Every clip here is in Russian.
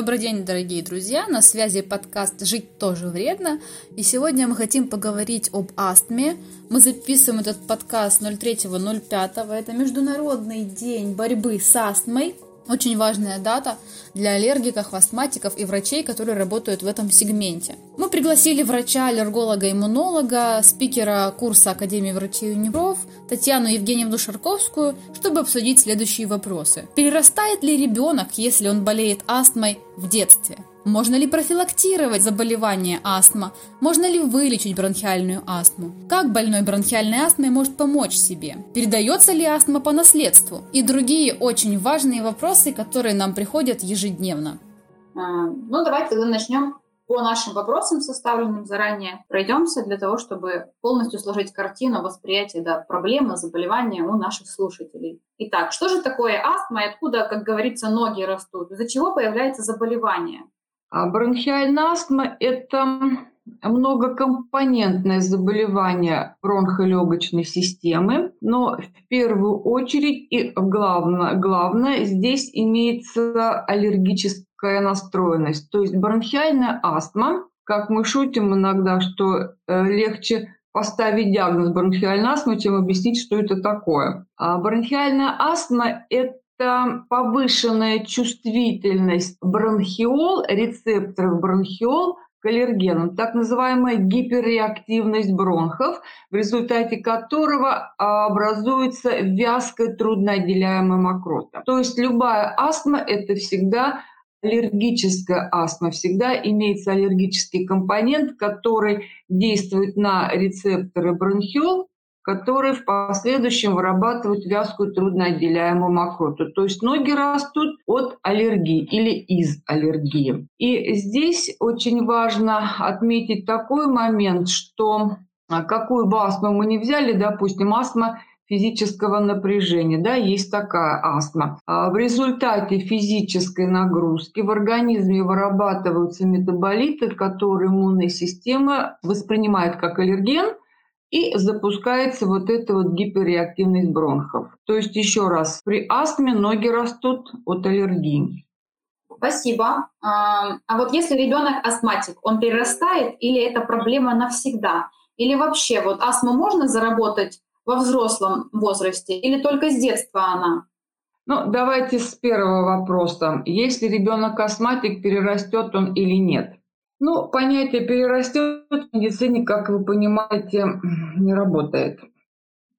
Добрый день, дорогие друзья! На связи подкаст «Жить тоже вредно». И сегодня мы хотим поговорить об астме. Мы записываем этот подкаст 03.05. Это Международный день борьбы с астмой. Очень важная дата для аллергиков, астматиков и врачей, которые работают в этом сегменте. Мы пригласили врача, аллерголога, иммунолога, спикера курса Академии врачей и невров Татьяну Евгеньевну Шарковскую, чтобы обсудить следующие вопросы. Перерастает ли ребенок, если он болеет астмой в детстве? Можно ли профилактировать заболевание астма? Можно ли вылечить бронхиальную астму? Как больной бронхиальной астмой может помочь себе? Передается ли астма по наследству? И другие очень важные вопросы, которые нам приходят ежедневно. А, ну, давайте тогда начнем по нашим вопросам, составленным заранее, пройдемся для того, чтобы полностью сложить картину восприятия да, проблемы, заболевания у наших слушателей. Итак, что же такое астма и откуда, как говорится, ноги растут? Из-за чего появляется заболевание? А бронхиальная астма – это многокомпонентное заболевание бронхолегочной системы, но в первую очередь и главное, главное здесь имеется аллергическая настроенность. То есть бронхиальная астма, как мы шутим иногда, что э, легче поставить диагноз бронхиальная астма, чем объяснить, что это такое. А бронхиальная астма – это это повышенная чувствительность бронхиол, рецепторов бронхиол к аллергенам, так называемая гиперреактивность бронхов, в результате которого образуется вязкая трудноотделяемая мокрота. То есть любая астма – это всегда аллергическая астма. Всегда имеется аллергический компонент, который действует на рецепторы бронхиол которые в последующем вырабатывают вязкую трудноотделяемую мокроту. То есть ноги растут от аллергии или из аллергии. И здесь очень важно отметить такой момент, что а, какую бы астму мы не взяли, допустим, астма физического напряжения, да, есть такая астма. А в результате физической нагрузки в организме вырабатываются метаболиты, которые иммунная система воспринимает как аллерген, и запускается вот эта вот гиперреактивность бронхов. То есть еще раз, при астме ноги растут от аллергии. Спасибо. А, а вот если ребенок астматик, он перерастает или это проблема навсегда? Или вообще вот астму можно заработать во взрослом возрасте или только с детства она? Ну, давайте с первого вопроса. Если ребенок астматик, перерастет он или нет? Ну, понятие перерастет в медицине, как вы понимаете, не работает.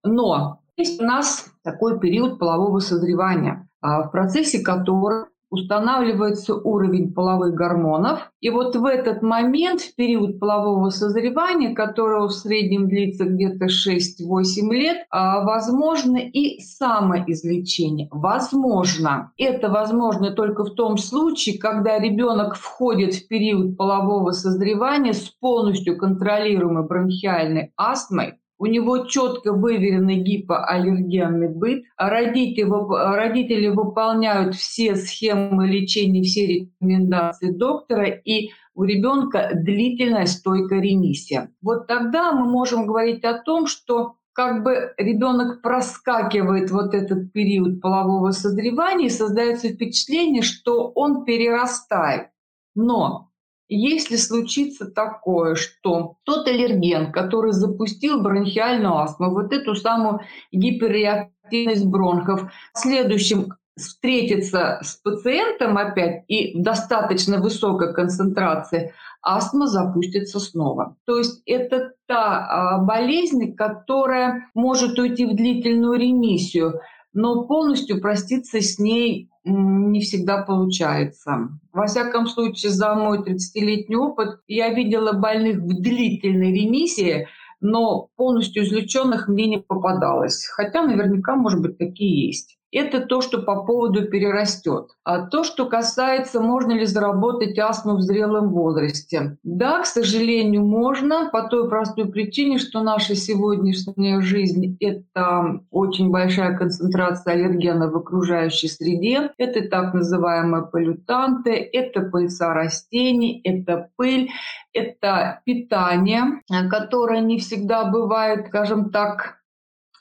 Но есть у нас такой период полового созревания, а, в процессе которого устанавливается уровень половых гормонов. И вот в этот момент, в период полового созревания, которого в среднем длится где-то 6-8 лет, а, возможно и самоизлечение. Возможно. Это возможно только в том случае, когда ребенок входит в период полового созревания с полностью контролируемой бронхиальной астмой, у него четко выверенный гипоаллергенный быт, а родители, родители выполняют все схемы лечения, все рекомендации доктора, и у ребенка длительная стойкая ремиссия. Вот тогда мы можем говорить о том, что как бы ребенок проскакивает вот этот период полового созревания, и создается впечатление, что он перерастает. Но если случится такое, что тот аллерген, который запустил бронхиальную астму, вот эту самую гиперреактивность бронхов, в следующем встретится с пациентом опять и в достаточно высокой концентрации, астма запустится снова. То есть это та а, болезнь, которая может уйти в длительную ремиссию, но полностью проститься с ней не всегда получается. Во всяком случае, за мой 30-летний опыт я видела больных в длительной ремиссии, но полностью излеченных мне не попадалось. Хотя наверняка, может быть, такие есть. Это то, что по поводу перерастет. А то, что касается, можно ли заработать астму в зрелом возрасте. Да, к сожалению, можно, по той простой причине, что наша сегодняшняя жизнь – это очень большая концентрация аллергенов в окружающей среде. Это так называемые полютанты, это пыльца растений, это пыль, это питание, которое не всегда бывает, скажем так,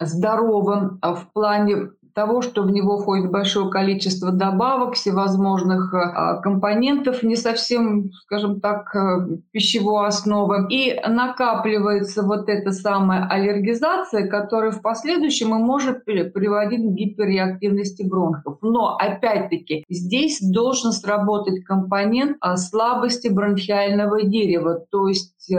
здоровым а в плане того, что в него входит большое количество добавок, всевозможных э, компонентов, не совсем, скажем так, э, пищевой основы. И накапливается вот эта самая аллергизация, которая в последующем и может приводить к гиперреактивности бронхов. Но, опять-таки, здесь должен сработать компонент слабости бронхиального дерева. То есть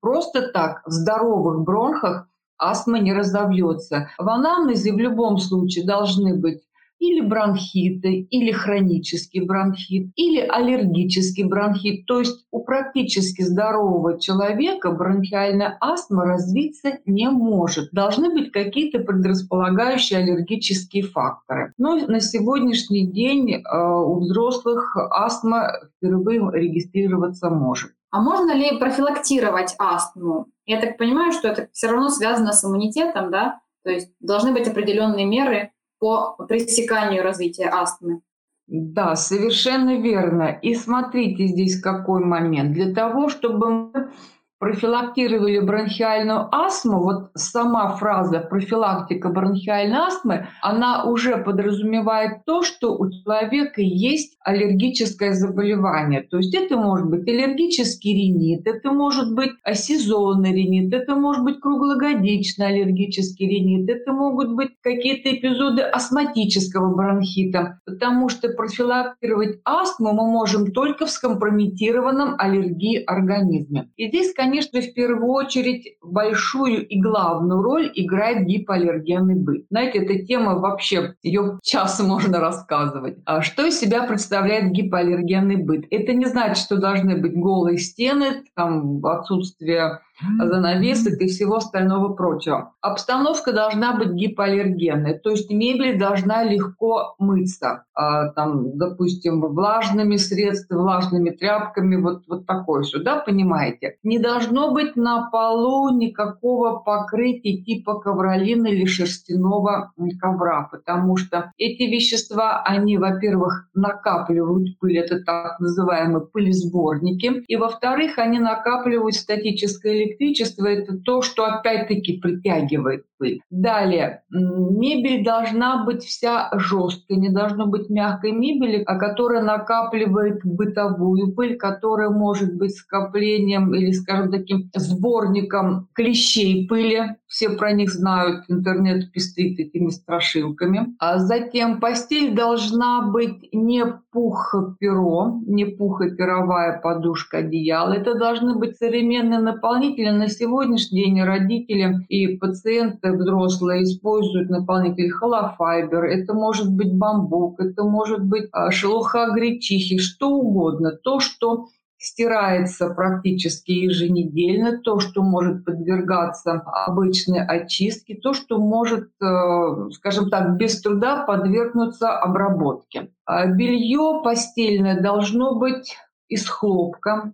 просто так в здоровых бронхах астма не разовьется. В анамнезе в любом случае должны быть или бронхиты, или хронический бронхит, или аллергический бронхит. То есть у практически здорового человека бронхиальная астма развиться не может. Должны быть какие-то предрасполагающие аллергические факторы. Но на сегодняшний день э, у взрослых астма впервые регистрироваться может. А можно ли профилактировать астму? Я так понимаю, что это все равно связано с иммунитетом, да? То есть должны быть определенные меры по пресеканию развития астмы. Да, совершенно верно. И смотрите здесь какой момент. Для того, чтобы мы профилактировали бронхиальную астму, вот сама фраза профилактика бронхиальной астмы, она уже подразумевает то, что у человека есть аллергическое заболевание. То есть это может быть аллергический ринит, это может быть сезонный ринит, это может быть круглогодичный аллергический ринит, это могут быть какие-то эпизоды астматического бронхита, потому что профилактировать астму мы можем только в скомпрометированном аллергии организме. И здесь, конечно, конечно, в первую очередь большую и главную роль играет гипоаллергенный быт. Знаете, эта тема вообще, ее час можно рассказывать. А что из себя представляет гипоаллергенный быт? Это не значит, что должны быть голые стены, там отсутствие занавесок и всего остального прочего. Обстановка должна быть гипоаллергенной, то есть мебель должна легко мыться, а, там, допустим, влажными средствами, влажными тряпками, вот, вот такое все, да, понимаете? Не должно быть на полу никакого покрытия типа ковролина или шерстяного ковра, потому что эти вещества, они, во-первых, накапливают пыль, это так называемые пылесборники, и, во-вторых, они накапливают статическое электричество – это то, что опять-таки притягивает пыль. Далее, мебель должна быть вся жесткая, не должно быть мягкой мебели, а которая накапливает бытовую пыль, которая может быть скоплением или, скажем, таким сборником клещей пыли. Все про них знают, интернет пестрит этими страшилками. А затем постель должна быть не пух-перо, не пухо-перовая подушка одеяла. Это должны быть современные наполнители. На сегодняшний день родители и пациенты взрослые используют наполнитель холофайбер, это может быть бамбук, это может быть а, шелуха гречихи, что угодно. То, что стирается практически еженедельно, то, что может подвергаться обычной очистке, то, что может, э, скажем так, без труда подвергнуться обработке. А белье постельное должно быть из хлопка,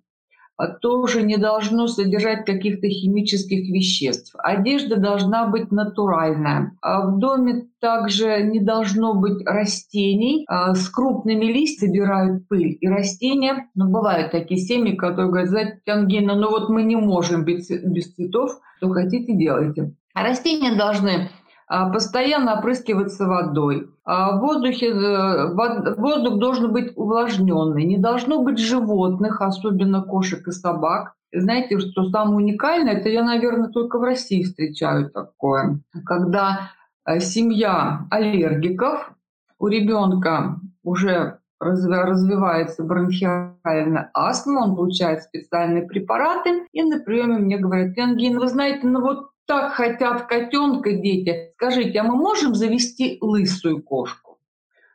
тоже не должно содержать каких-то химических веществ. Одежда должна быть натуральная. А в доме также не должно быть растений. А с крупными листьями собирают пыль. И растения, ну, бывают такие семьи, которые говорят, знаете, Ангина, ну вот мы не можем без, без цветов, что хотите делайте. А растения должны а, постоянно опрыскиваться водой. А в воздухе, э, воздух должен быть увлажненный, не должно быть животных, особенно кошек и собак. Знаете, что самое уникальное, это я, наверное, только в России встречаю такое, когда э, семья аллергиков, у ребенка уже развивается бронхиальная астма, он получает специальные препараты, и на приеме мне говорят, Ангин, вы знаете, ну вот так хотят котенка дети. Скажите, а мы можем завести лысую кошку?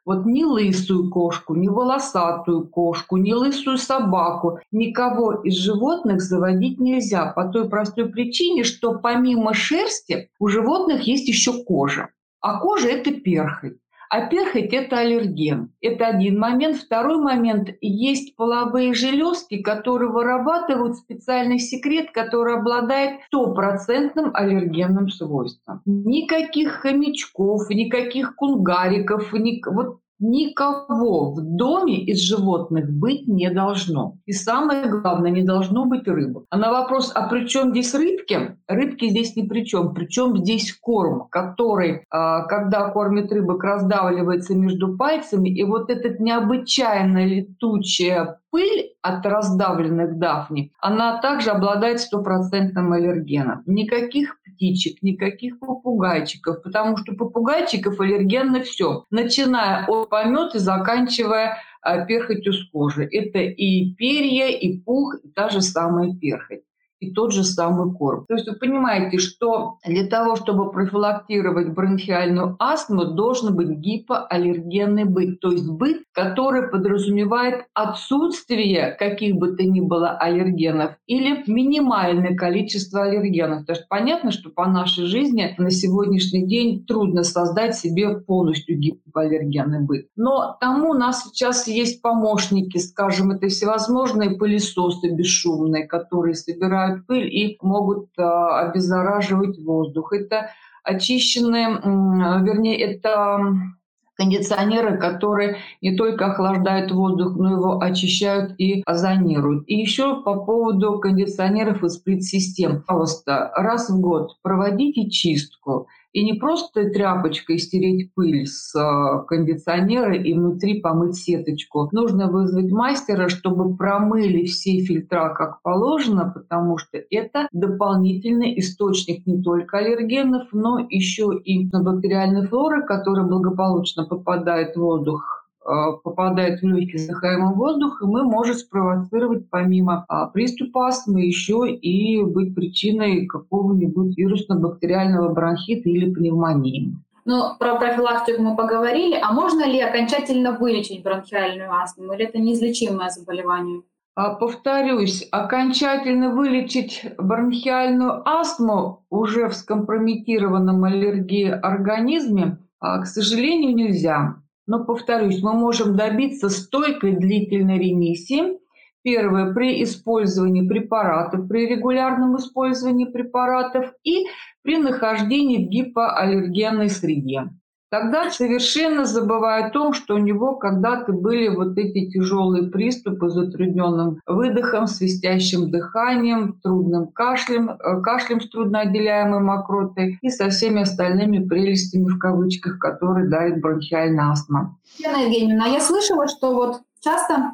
Вот ни лысую кошку, ни волосатую кошку, ни лысую собаку, никого из животных заводить нельзя по той простой причине, что помимо шерсти у животных есть еще кожа. А кожа – это перхоть. А перхоть – это аллерген. Это один момент. Второй момент – есть половые железки, которые вырабатывают специальный секрет, который обладает стопроцентным аллергенным свойством. Никаких хомячков, никаких кунгариков, ни... вот Никого в доме из животных быть не должно. И самое главное, не должно быть рыбы. А на вопрос, а при чем здесь рыбки? Рыбки здесь ни при чем. Причем здесь корм, который, а, когда кормит рыбок, раздавливается между пальцами. И вот этот необычайно летучая пыль от раздавленных дафни, она также обладает стопроцентным аллергеном. Никаких птичек, никаких попугайчиков, потому что попугайчиков аллергенно все, начиная от помета и заканчивая а, перхотью с кожи. Это и перья, и пух, и та же самая перхоть и тот же самый корм. То есть вы понимаете, что для того, чтобы профилактировать бронхиальную астму, должен быть гипоаллергенный быт, то есть быт, который подразумевает отсутствие каких бы то ни было аллергенов или минимальное количество аллергенов. То есть понятно, что по нашей жизни на сегодняшний день трудно создать себе полностью гипоаллергенный быт. Но тому у нас сейчас есть помощники, скажем, это всевозможные пылесосы бесшумные, которые собирают поднимают пыль и могут а, обеззараживать воздух. Это очищенные, вернее, это кондиционеры, которые не только охлаждают воздух, но его очищают и озонируют. И еще по поводу кондиционеров и сплит-систем. Пожалуйста, раз в год проводите чистку – и не просто тряпочкой стереть пыль с а, кондиционера и внутри помыть сеточку. Нужно вызвать мастера, чтобы промыли все фильтра как положено, потому что это дополнительный источник не только аллергенов, но еще и бактериальной флоры, которая благополучно попадает в воздух попадает в легкий вдыхаемый воздух, и мы можем спровоцировать помимо а, приступа астмы еще и быть причиной какого-нибудь вирусно-бактериального бронхита или пневмонии. Ну, про профилактику мы поговорили. А можно ли окончательно вылечить бронхиальную астму, или это неизлечимое заболевание? А, повторюсь, окончательно вылечить бронхиальную астму уже в скомпрометированном аллергии организме, а, к сожалению, нельзя. Но, повторюсь, мы можем добиться стойкой длительной ремиссии. Первое, при использовании препаратов, при регулярном использовании препаратов и при нахождении в гипоаллергенной среде. Тогда совершенно забывая о том, что у него когда-то были вот эти тяжелые приступы с затрудненным выдохом, свистящим дыханием, трудным кашлем, э, кашлем с трудноотделяемой мокротой и со всеми остальными прелестями в кавычках, которые дает бронхиальная астма. Елена Евгеньевна, я слышала, что вот часто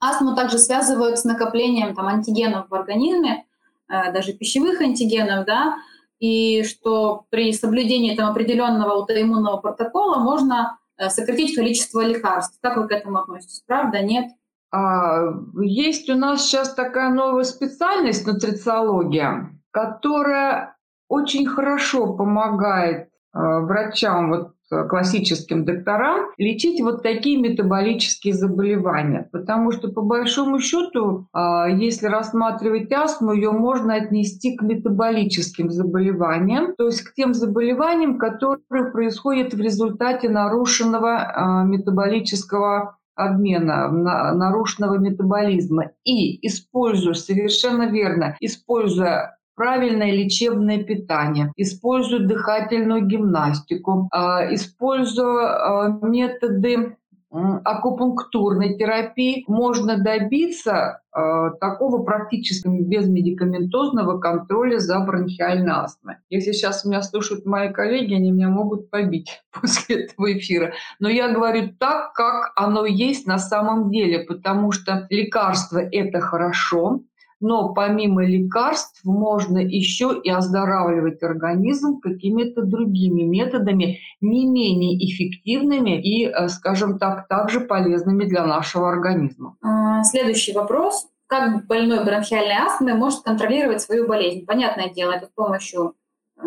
астму также связывают с накоплением там, антигенов в организме, э, даже пищевых антигенов, да, и что при соблюдении там, определенного аутоиммунного протокола можно э, сократить количество лекарств. Как вы к этому относитесь? Правда, нет? А, есть у нас сейчас такая новая специальность нутрициология, которая очень хорошо помогает э, врачам вот Классическим докторам лечить вот такие метаболические заболевания. Потому что, по большому счету, а, если рассматривать астму, ее можно отнести к метаболическим заболеваниям, то есть к тем заболеваниям, которые происходят в результате нарушенного а, метаболического обмена, нарушенного метаболизма. И используя, совершенно верно, используя правильное лечебное питание, используют дыхательную гимнастику, а, используя а, методы акупунктурной терапии можно добиться э, такого практически безмедикаментозного контроля за бронхиальной астмой. Если сейчас меня слушают мои коллеги, они меня могут побить после этого эфира. Но я говорю так, как оно есть на самом деле, потому что лекарство – это хорошо, но помимо лекарств можно еще и оздоравливать организм какими-то другими методами, не менее эффективными и, э, скажем так, также полезными для нашего организма. А, следующий вопрос. Как больной бронхиальной астмой может контролировать свою болезнь? Понятное дело, это с помощью э,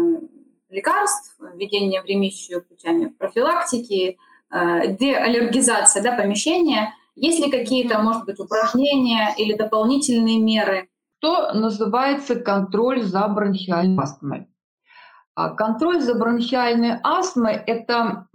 лекарств, введения в ремиссию путями профилактики, э, деаллергизация да, помещения – есть ли какие-то, может быть, упражнения или дополнительные меры? Что называется контроль за бронхиальной астмой? А контроль за бронхиальной астмой – это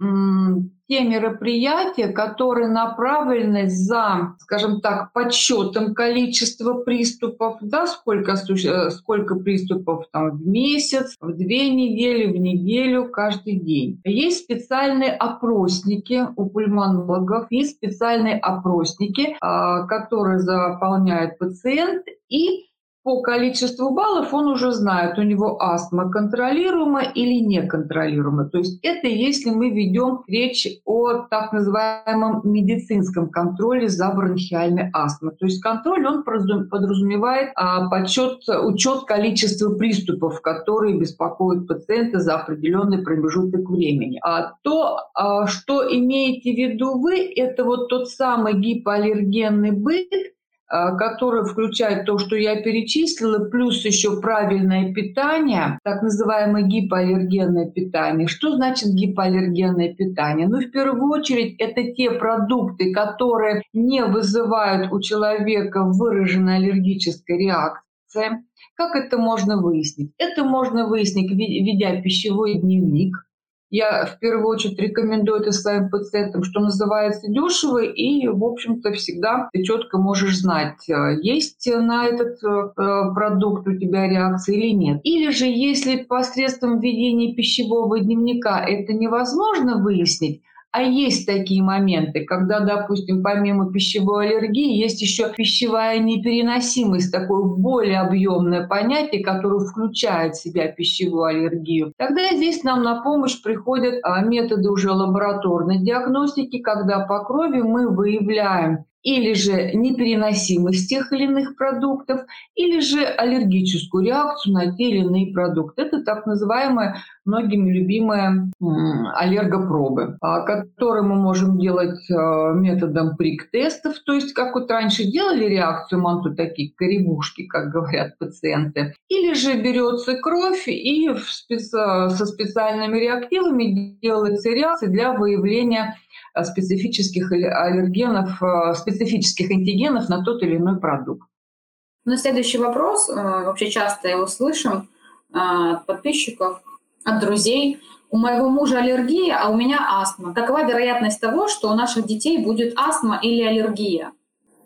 те мероприятия, которые направлены за, скажем так, подсчетом количества приступов, да, сколько, э, сколько приступов там в месяц, в две недели, в неделю, каждый день. Есть специальные опросники у пульмонологов, есть специальные опросники, а, которые заполняет пациент, и по количеству баллов он уже знает, у него астма контролируема или неконтролируема. То есть это если мы ведем речь о так называемом медицинском контроле за бронхиальной астмой. То есть контроль он подразумевает а, подсчет, учет количества приступов, которые беспокоят пациента за определенный промежуток времени. А то, а, что имеете в виду вы, это вот тот самый гипоаллергенный быт, который включает то, что я перечислила, плюс еще правильное питание, так называемое гипоаллергенное питание. Что значит гипоаллергенное питание? Ну, в первую очередь, это те продукты, которые не вызывают у человека выраженной аллергической реакции. Как это можно выяснить? Это можно выяснить, ведя пищевой дневник, я в первую очередь рекомендую это своим пациентам, что называется дешево, и, в общем-то, всегда ты четко можешь знать, э, есть на этот э, продукт у тебя реакция или нет. Или же, если посредством введения пищевого дневника это невозможно выяснить, а есть такие моменты, когда, допустим, помимо пищевой аллергии есть еще пищевая непереносимость, такое более объемное понятие, которое включает в себя пищевую аллергию. Тогда здесь нам на помощь приходят а, методы уже лабораторной диагностики, когда по крови мы выявляем или же непереносимость тех или иных продуктов, или же аллергическую реакцию на те или иные продукты. Это так называемые многими любимые аллергопробы, а, которые мы можем делать а, методом прик-тестов, то есть как вот раньше делали реакцию манту, такие коребушки, как говорят пациенты, или же берется кровь и со специальными реактивами делается реакция для выявления Э, специфических аллергенов, э, специфических антигенов на тот или иной продукт. Ну, следующий вопрос, э, вообще часто его слышим от подписчиков, от друзей. У моего мужа аллергия, а у меня астма. Какова вероятность того, что у наших детей будет астма или аллергия?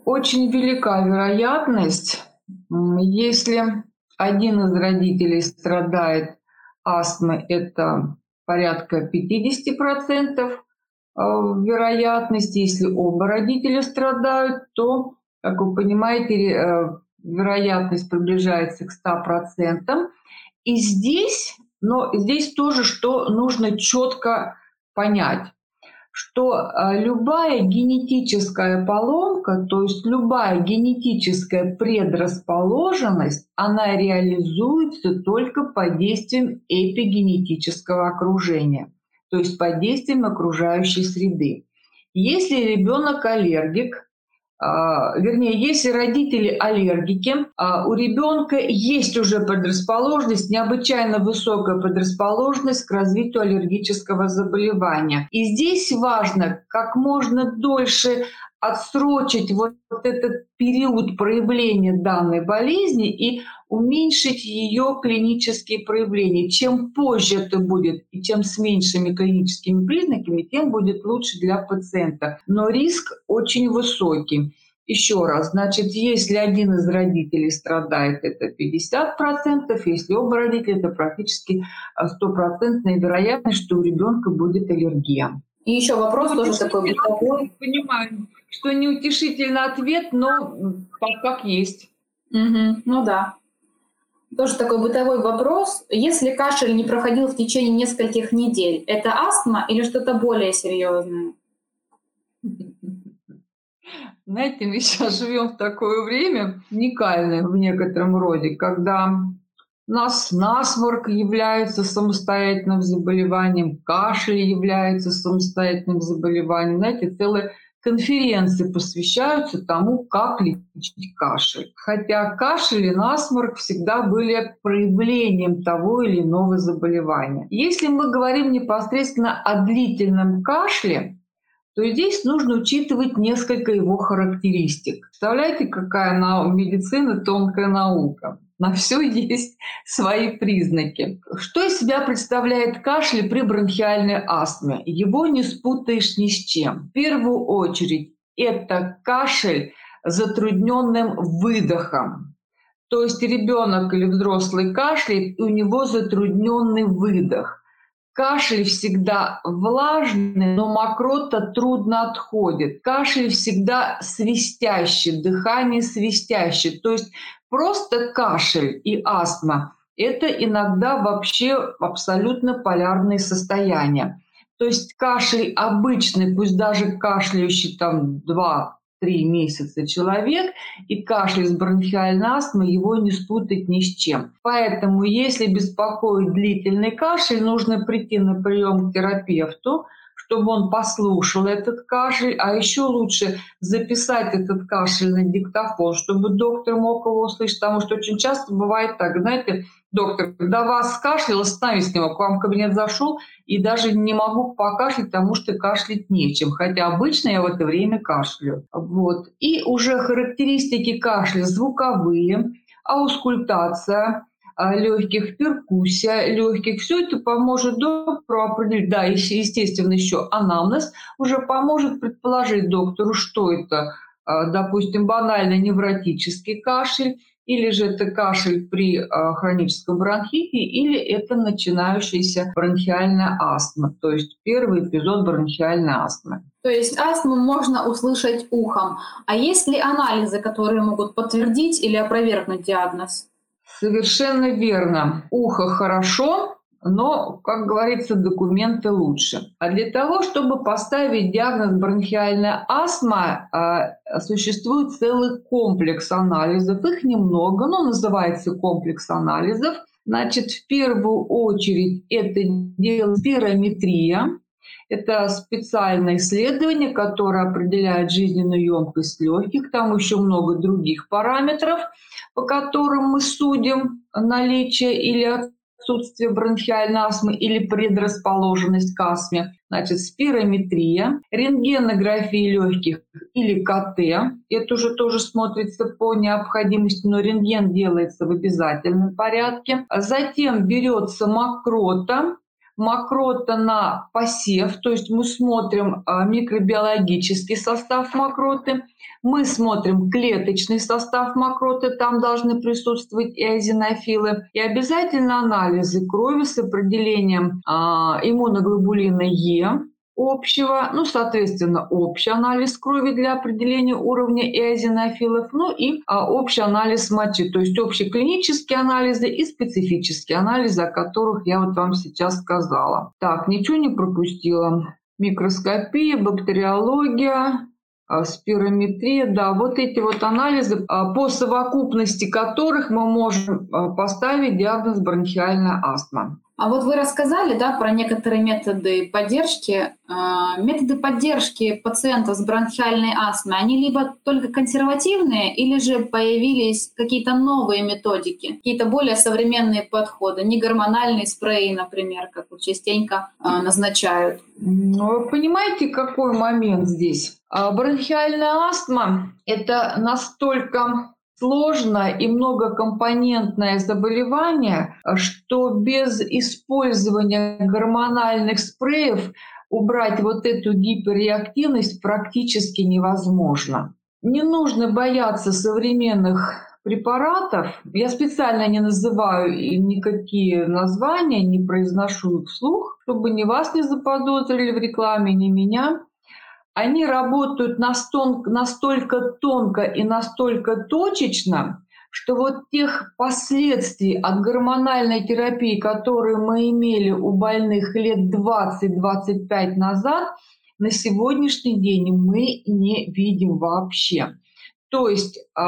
Очень велика вероятность, если один из родителей страдает астмой, это порядка 50%, Э, вероятность, если оба родителя страдают, то, как вы понимаете, э, вероятность приближается к 100%. И здесь, но здесь тоже, что нужно четко понять, что э, любая генетическая поломка, то есть любая генетическая предрасположенность, она реализуется только под действием эпигенетического окружения то есть под действием окружающей среды. Если ребенок аллергик, а, вернее, если родители аллергики, а, у ребенка есть уже предрасположенность, необычайно высокая предрасположенность к развитию аллергического заболевания. И здесь важно как можно дольше отсрочить вот этот период проявления данной болезни и уменьшить ее клинические проявления. Чем позже это будет и чем с меньшими клиническими признаками, тем будет лучше для пациента. Но риск очень высокий. Еще раз, значит, если один из родителей страдает, это 50%, если оба родителя, это практически стопроцентная вероятность, что у ребенка будет аллергия. И еще вопрос тоже такой бытовой. Понимаю, что неутешительный ответ, но как есть. Угу, ну да. Тоже такой бытовой вопрос. Если кашель не проходил в течение нескольких недель, это астма или что-то более серьезное? Знаете, мы сейчас живем в такое время уникальное в некотором роде, когда нас насморк является самостоятельным заболеванием, кашель является самостоятельным заболеванием. Знаете, целые конференции посвящаются тому, как лечить кашель. Хотя кашель и насморк всегда были проявлением того или иного заболевания. Если мы говорим непосредственно о длительном кашле, то здесь нужно учитывать несколько его характеристик. Представляете, какая медицина тонкая наука. На все есть свои признаки. Что из себя представляет кашель при бронхиальной астме? Его не спутаешь ни с чем. В первую очередь это кашель с затрудненным выдохом. То есть ребенок или взрослый кашляет, и у него затрудненный выдох. Кашель всегда влажный, но мокрота трудно отходит. Кашель всегда свистящий, дыхание свистящее. То есть просто кашель и астма – это иногда вообще абсолютно полярные состояния. То есть кашель обычный, пусть даже кашляющий там 2 три месяца человек, и кашель с бронхиальной астмой его не спутать ни с чем. Поэтому, если беспокоит длительный кашель, нужно прийти на прием к терапевту, чтобы он послушал этот кашель, а еще лучше записать этот кашель на диктофон, чтобы доктор мог его услышать, потому что очень часто бывает так, знаете, доктор, когда вас кашлял, остановись с него, к вам в кабинет зашел, и даже не могу покашлять, потому что кашлять нечем, хотя обычно я в это время кашляю. Вот. И уже характеристики кашля звуковые, аускультация, легких, перкуссия легких. Все это поможет доктору определить, да, естественно, еще анамнез уже поможет предположить доктору, что это, а, допустим, банально невротический кашель, или же это кашель при э, хроническом бронхите, или это начинающаяся бронхиальная астма, то есть первый эпизод бронхиальной астмы. То есть астму можно услышать ухом. А есть ли анализы, которые могут подтвердить или опровергнуть диагноз? Совершенно верно. Ухо хорошо, но, как говорится, документы лучше. А для того, чтобы поставить диагноз бронхиальная астма, а, существует целый комплекс анализов. Их немного, но называется комплекс анализов. Значит, в первую очередь это дело спирометрия. Это специальное исследование, которое определяет жизненную емкость легких. Там еще много других параметров, по которым мы судим наличие или отсутствие бронхиальной астмы или предрасположенность к астме, значит, спирометрия, рентгенография легких или КТ, это уже тоже смотрится по необходимости, но рентген делается в обязательном порядке. Затем берется мокрота, мокрота на посев, то есть мы смотрим а, микробиологический состав мокроты, мы смотрим клеточный состав мокроты, там должны присутствовать и азинофилы, и обязательно анализы крови с определением а, иммуноглобулина Е, общего, ну, соответственно, общий анализ крови для определения уровня эозинофилов, ну и а, общий анализ мочи, то есть общие клинические анализы и специфические анализы, о которых я вот вам сейчас сказала. Так, ничего не пропустила. Микроскопия, бактериология, а, спирометрия, да, вот эти вот анализы, а, по совокупности которых мы можем а, поставить диагноз бронхиальная астма. А вот вы рассказали, да, про некоторые методы поддержки. Методы поддержки пациентов с бронхиальной астмой, они либо только консервативные, или же появились какие-то новые методики, какие-то более современные подходы, не гормональные спреи, например, как частенько назначают. Ну, вы понимаете, какой момент здесь? Бронхиальная астма – это настолько сложное и многокомпонентное заболевание, что без использования гормональных спреев убрать вот эту гиперреактивность практически невозможно. Не нужно бояться современных препаратов. Я специально не называю никакие названия, не произношу их вслух, чтобы ни вас не заподозрили в рекламе, ни меня они работают настолько тонко и настолько точечно, что вот тех последствий от гормональной терапии, которые мы имели у больных лет 20-25 назад, на сегодняшний день мы не видим вообще. То есть э,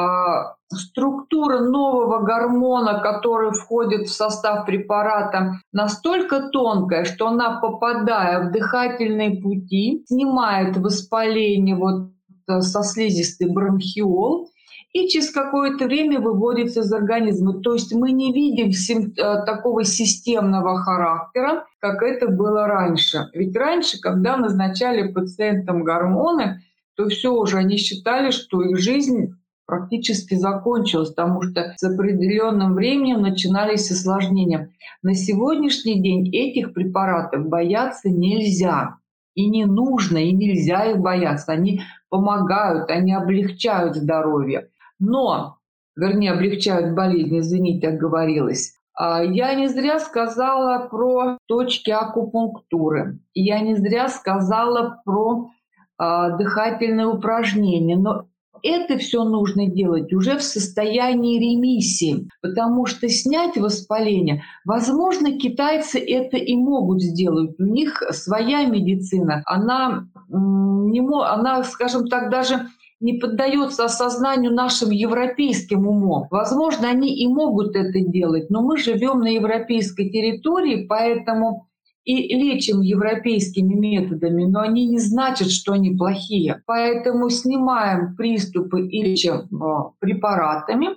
структура нового гормона, который входит в состав препарата, настолько тонкая, что она, попадая в дыхательные пути, снимает воспаление вот э, со слизистой бронхиол, и через какое-то время выводится из организма. То есть мы не видим сим- э, такого системного характера, как это было раньше. Ведь раньше, когда назначали пациентам гормоны, то все уже они считали, что их жизнь практически закончилась, потому что с определенным временем начинались осложнения. На сегодняшний день этих препаратов бояться нельзя. И не нужно, и нельзя их бояться. Они помогают, они облегчают здоровье. Но, вернее, облегчают болезнь, извините, оговорилась. А, я не зря сказала про точки акупунктуры. Я не зря сказала про дыхательные упражнения. Но это все нужно делать уже в состоянии ремиссии, потому что снять воспаление, возможно, китайцы это и могут сделать. У них своя медицина, она, не, она скажем так, даже не поддается осознанию нашим европейским умом. Возможно, они и могут это делать, но мы живем на европейской территории, поэтому и лечим европейскими методами, но они не значат, что они плохие. Поэтому снимаем приступы и лечим а, препаратами,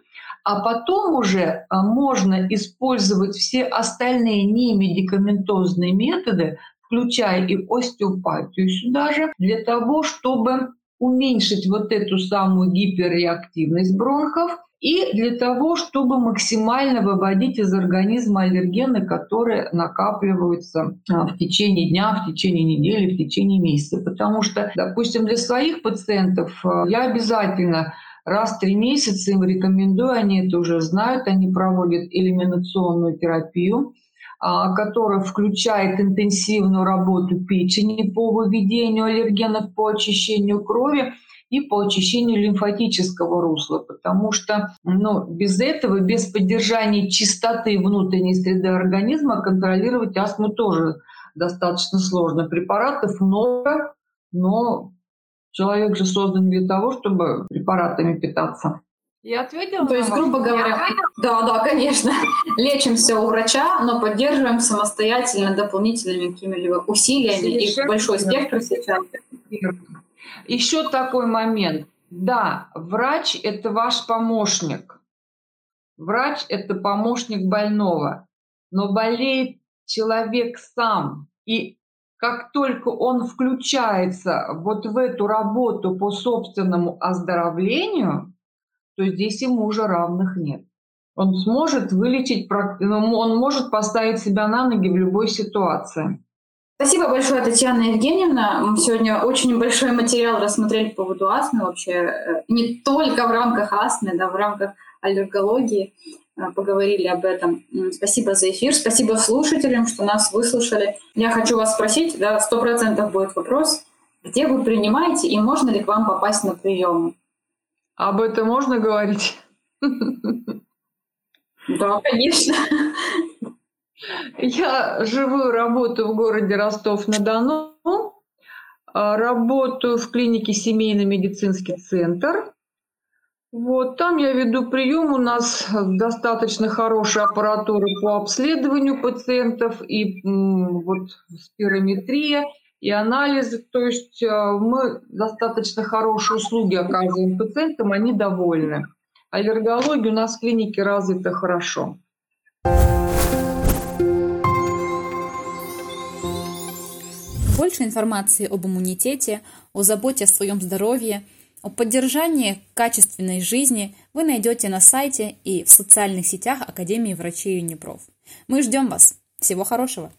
а потом уже а, можно использовать все остальные немедикаментозные методы, включая и остеопатию сюда же, для того, чтобы уменьшить вот эту самую гиперреактивность бронхов и для того, чтобы максимально выводить из организма аллергены, которые накапливаются а, в течение дня, в течение недели, в течение месяца. Потому что, допустим, для своих пациентов а, я обязательно раз в три месяца им рекомендую, они это уже знают, они проводят элиминационную терапию, а, которая включает интенсивную работу печени по выведению аллергенов, по очищению крови и по очищению лимфатического русла, потому что ну, без этого, без поддержания чистоты внутренней среды организма контролировать астму тоже достаточно сложно. Препаратов много, но человек же создан для того, чтобы препаратами питаться. Я ответила? То есть, грубо говоря, да, да, конечно. Лечимся у врача, но поддерживаем самостоятельно дополнительными какими-либо усилиями. Их большой спектр сейчас. Еще такой момент. Да, врач – это ваш помощник. Врач – это помощник больного. Но болеет человек сам. И как только он включается вот в эту работу по собственному оздоровлению, то здесь ему уже равных нет. Он сможет вылечить, ну, он может поставить себя на ноги в любой ситуации. Спасибо большое, Татьяна Евгеньевна. Мы сегодня очень большой материал рассмотрели по поводу астмы вообще. Э, не только в рамках астмы, да, в рамках аллергологии э, поговорили об этом. Спасибо за эфир, спасибо слушателям, что нас выслушали. Я хочу вас спросить, да, сто процентов будет вопрос, где вы принимаете и можно ли к вам попасть на прием? Об этом можно говорить? Да, конечно. Я живу и работаю в городе Ростов-на-Дону. А, работаю в клинике «Семейный медицинский центр». Вот, там я веду прием, у нас достаточно хорошая аппаратура по обследованию пациентов и вот спирометрия, и анализы. То есть а, мы достаточно хорошие услуги оказываем пациентам, они довольны. Аллергология у нас в клинике развита хорошо. Больше информации об иммунитете, о заботе о своем здоровье, о поддержании качественной жизни вы найдете на сайте и в социальных сетях Академии врачей Юнипроф. Мы ждем вас. Всего хорошего!